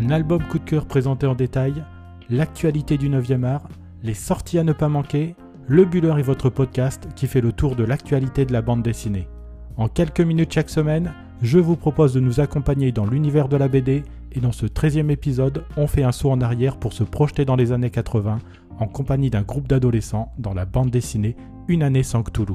Un album coup de cœur présenté en détail, l'actualité du 9e art, les sorties à ne pas manquer, Le Buller est votre podcast qui fait le tour de l'actualité de la bande dessinée. En quelques minutes chaque semaine, je vous propose de nous accompagner dans l'univers de la BD et dans ce 13e épisode, on fait un saut en arrière pour se projeter dans les années 80 en compagnie d'un groupe d'adolescents dans la bande dessinée Une année sans Cthulhu.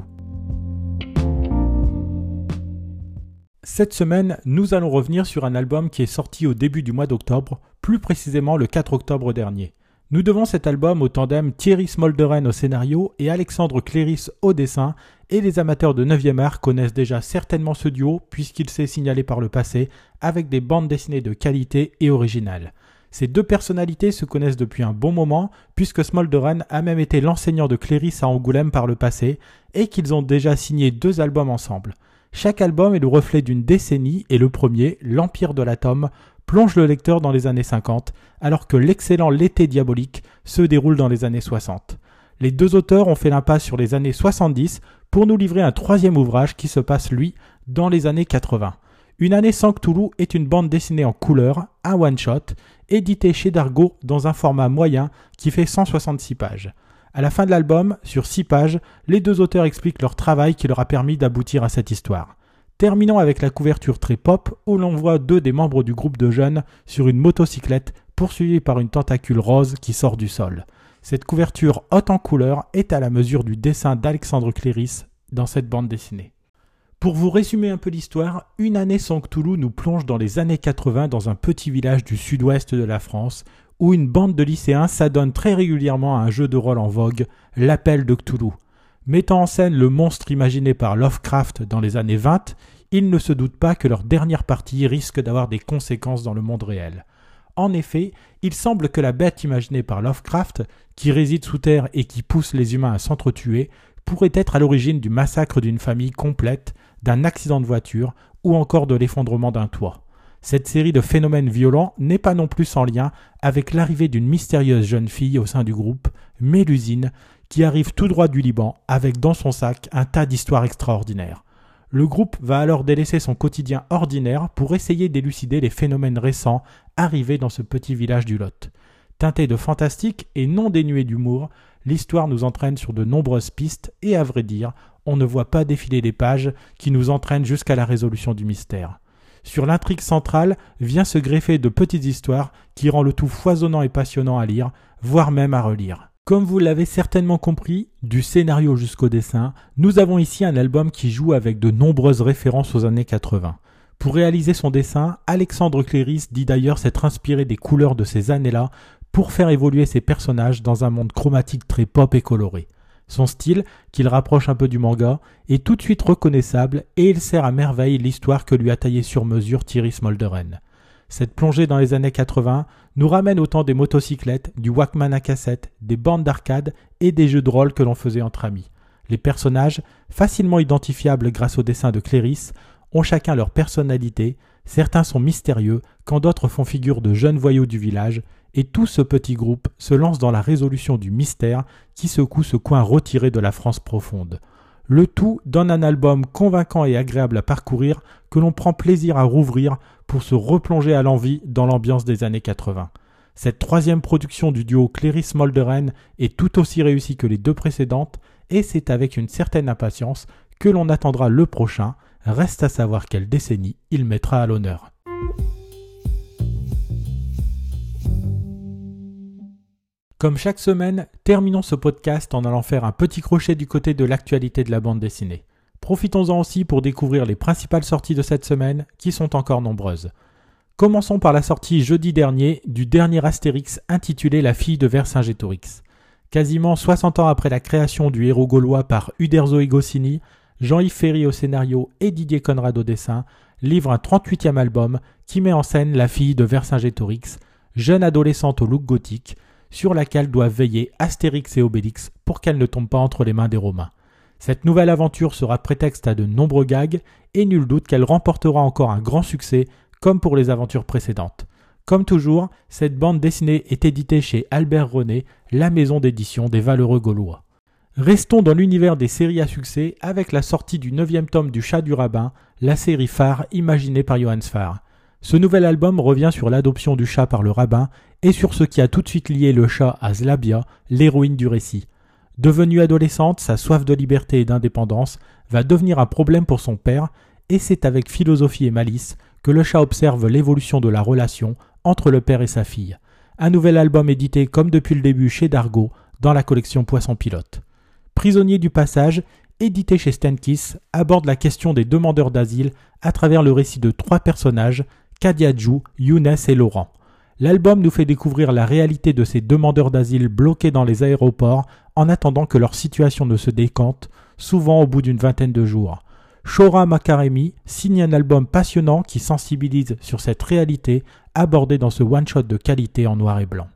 Cette semaine, nous allons revenir sur un album qui est sorti au début du mois d'octobre, plus précisément le 4 octobre dernier. Nous devons cet album au tandem Thierry Smolderen au scénario et Alexandre Cléris au dessin, et les amateurs de 9e art connaissent déjà certainement ce duo puisqu'il s'est signalé par le passé avec des bandes dessinées de qualité et originales. Ces deux personnalités se connaissent depuis un bon moment, puisque Smolderen a même été l'enseignant de Cléris à Angoulême par le passé, et qu'ils ont déjà signé deux albums ensemble. Chaque album est le reflet d'une décennie et le premier, L'Empire de l'Atome, plonge le lecteur dans les années 50, alors que l'excellent L'été diabolique se déroule dans les années 60. Les deux auteurs ont fait l'impasse sur les années 70 pour nous livrer un troisième ouvrage qui se passe, lui, dans les années 80. Une année sans Cthulhu est une bande dessinée en couleur, un one-shot, édité chez Dargo dans un format moyen qui fait 166 pages. À la fin de l'album, sur 6 pages, les deux auteurs expliquent leur travail qui leur a permis d'aboutir à cette histoire. Terminons avec la couverture très pop où l'on voit deux des membres du groupe de jeunes sur une motocyclette poursuivie par une tentacule rose qui sort du sol. Cette couverture haute en couleur est à la mesure du dessin d'Alexandre Cléris dans cette bande dessinée. Pour vous résumer un peu l'histoire, Une année sans Cthulhu nous plonge dans les années 80 dans un petit village du sud-ouest de la France où une bande de lycéens s'adonne très régulièrement à un jeu de rôle en vogue, l'appel de Cthulhu. Mettant en scène le monstre imaginé par Lovecraft dans les années 20, ils ne se doutent pas que leur dernière partie risque d'avoir des conséquences dans le monde réel. En effet, il semble que la bête imaginée par Lovecraft, qui réside sous terre et qui pousse les humains à s'entretuer, pourrait être à l'origine du massacre d'une famille complète, d'un accident de voiture ou encore de l'effondrement d'un toit. Cette série de phénomènes violents n'est pas non plus sans lien avec l'arrivée d'une mystérieuse jeune fille au sein du groupe, Mélusine, qui arrive tout droit du Liban avec dans son sac un tas d'histoires extraordinaires. Le groupe va alors délaisser son quotidien ordinaire pour essayer d'élucider les phénomènes récents arrivés dans ce petit village du Lot. Teinté de fantastique et non dénué d'humour, l'histoire nous entraîne sur de nombreuses pistes et à vrai dire, on ne voit pas défiler les pages qui nous entraînent jusqu'à la résolution du mystère. Sur l'intrigue centrale vient se greffer de petites histoires qui rend le tout foisonnant et passionnant à lire, voire même à relire. Comme vous l'avez certainement compris, du scénario jusqu'au dessin, nous avons ici un album qui joue avec de nombreuses références aux années 80. Pour réaliser son dessin, Alexandre Cléris dit d'ailleurs s'être inspiré des couleurs de ces années-là pour faire évoluer ses personnages dans un monde chromatique très pop et coloré. Son style, qu'il rapproche un peu du manga, est tout de suite reconnaissable et il sert à merveille l'histoire que lui a taillée sur mesure Thierry Smolderen. Cette plongée dans les années 80 nous ramène autant des motocyclettes, du Walkman à cassette, des bandes d'arcade et des jeux de rôle que l'on faisait entre amis. Les personnages, facilement identifiables grâce au dessin de Cléris, ont chacun leur personnalité, certains sont mystérieux, quand d'autres font figure de jeunes voyous du village, et tout ce petit groupe se lance dans la résolution du mystère qui secoue ce coin retiré de la France profonde. Le tout donne un album convaincant et agréable à parcourir que l'on prend plaisir à rouvrir pour se replonger à l'envie dans l'ambiance des années 80. Cette troisième production du duo Cléris Molderen est tout aussi réussie que les deux précédentes et c'est avec une certaine impatience que l'on attendra le prochain. Reste à savoir quelle décennie il mettra à l'honneur. Comme chaque semaine, terminons ce podcast en allant faire un petit crochet du côté de l'actualité de la bande dessinée. Profitons-en aussi pour découvrir les principales sorties de cette semaine, qui sont encore nombreuses. Commençons par la sortie jeudi dernier du dernier Astérix intitulé La fille de Vercingétorix. Quasiment 60 ans après la création du héros gaulois par Uderzo et Goscinny, Jean-Yves Ferry au scénario et Didier Conrad au dessin livrent un 38e album qui met en scène la fille de Vercingétorix, jeune adolescente au look gothique, sur laquelle doivent veiller Astérix et Obélix pour qu'elle ne tombe pas entre les mains des Romains. Cette nouvelle aventure sera prétexte à de nombreux gags et nul doute qu'elle remportera encore un grand succès comme pour les aventures précédentes. Comme toujours, cette bande dessinée est éditée chez Albert René, la maison d'édition des valeureux gaulois. Restons dans l'univers des séries à succès avec la sortie du neuvième tome du Chat du Rabbin, la série phare imaginée par Johannes Farr. Ce nouvel album revient sur l'adoption du chat par le rabbin et sur ce qui a tout de suite lié le chat à Zlabia, l'héroïne du récit. Devenue adolescente, sa soif de liberté et d'indépendance va devenir un problème pour son père, et c'est avec philosophie et malice que le chat observe l'évolution de la relation entre le père et sa fille. Un nouvel album édité comme depuis le début chez Dargo dans la collection Poisson Pilote. Prisonnier du passage, édité chez Stenkis, aborde la question des demandeurs d'asile à travers le récit de trois personnages Kadiadjou, Younes et Laurent. L'album nous fait découvrir la réalité de ces demandeurs d'asile bloqués dans les aéroports en attendant que leur situation ne se décante, souvent au bout d'une vingtaine de jours. Shora Makaremi signe un album passionnant qui sensibilise sur cette réalité abordée dans ce one-shot de qualité en noir et blanc.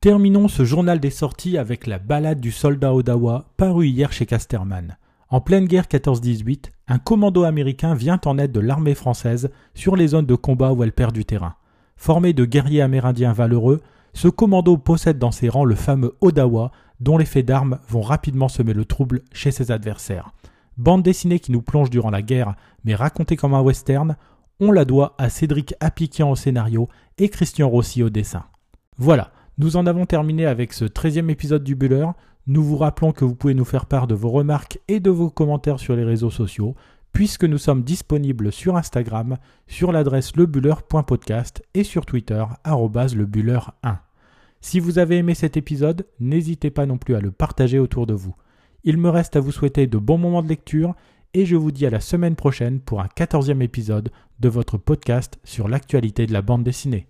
Terminons ce journal des sorties avec la balade du soldat Odawa paru hier chez Casterman. En pleine guerre 14-18, un commando américain vient en aide de l'armée française sur les zones de combat où elle perd du terrain. Formé de guerriers amérindiens valeureux, ce commando possède dans ses rangs le fameux Odawa, dont les faits d'armes vont rapidement semer le trouble chez ses adversaires. Bande dessinée qui nous plonge durant la guerre, mais racontée comme un western, on la doit à Cédric Appliquian au scénario et Christian Rossi au dessin. Voilà, nous en avons terminé avec ce 13e épisode du Buller. Nous vous rappelons que vous pouvez nous faire part de vos remarques et de vos commentaires sur les réseaux sociaux, puisque nous sommes disponibles sur Instagram, sur l'adresse lebuller.podcast et sur Twitter, lebuller1. Si vous avez aimé cet épisode, n'hésitez pas non plus à le partager autour de vous. Il me reste à vous souhaiter de bons moments de lecture et je vous dis à la semaine prochaine pour un 14e épisode de votre podcast sur l'actualité de la bande dessinée.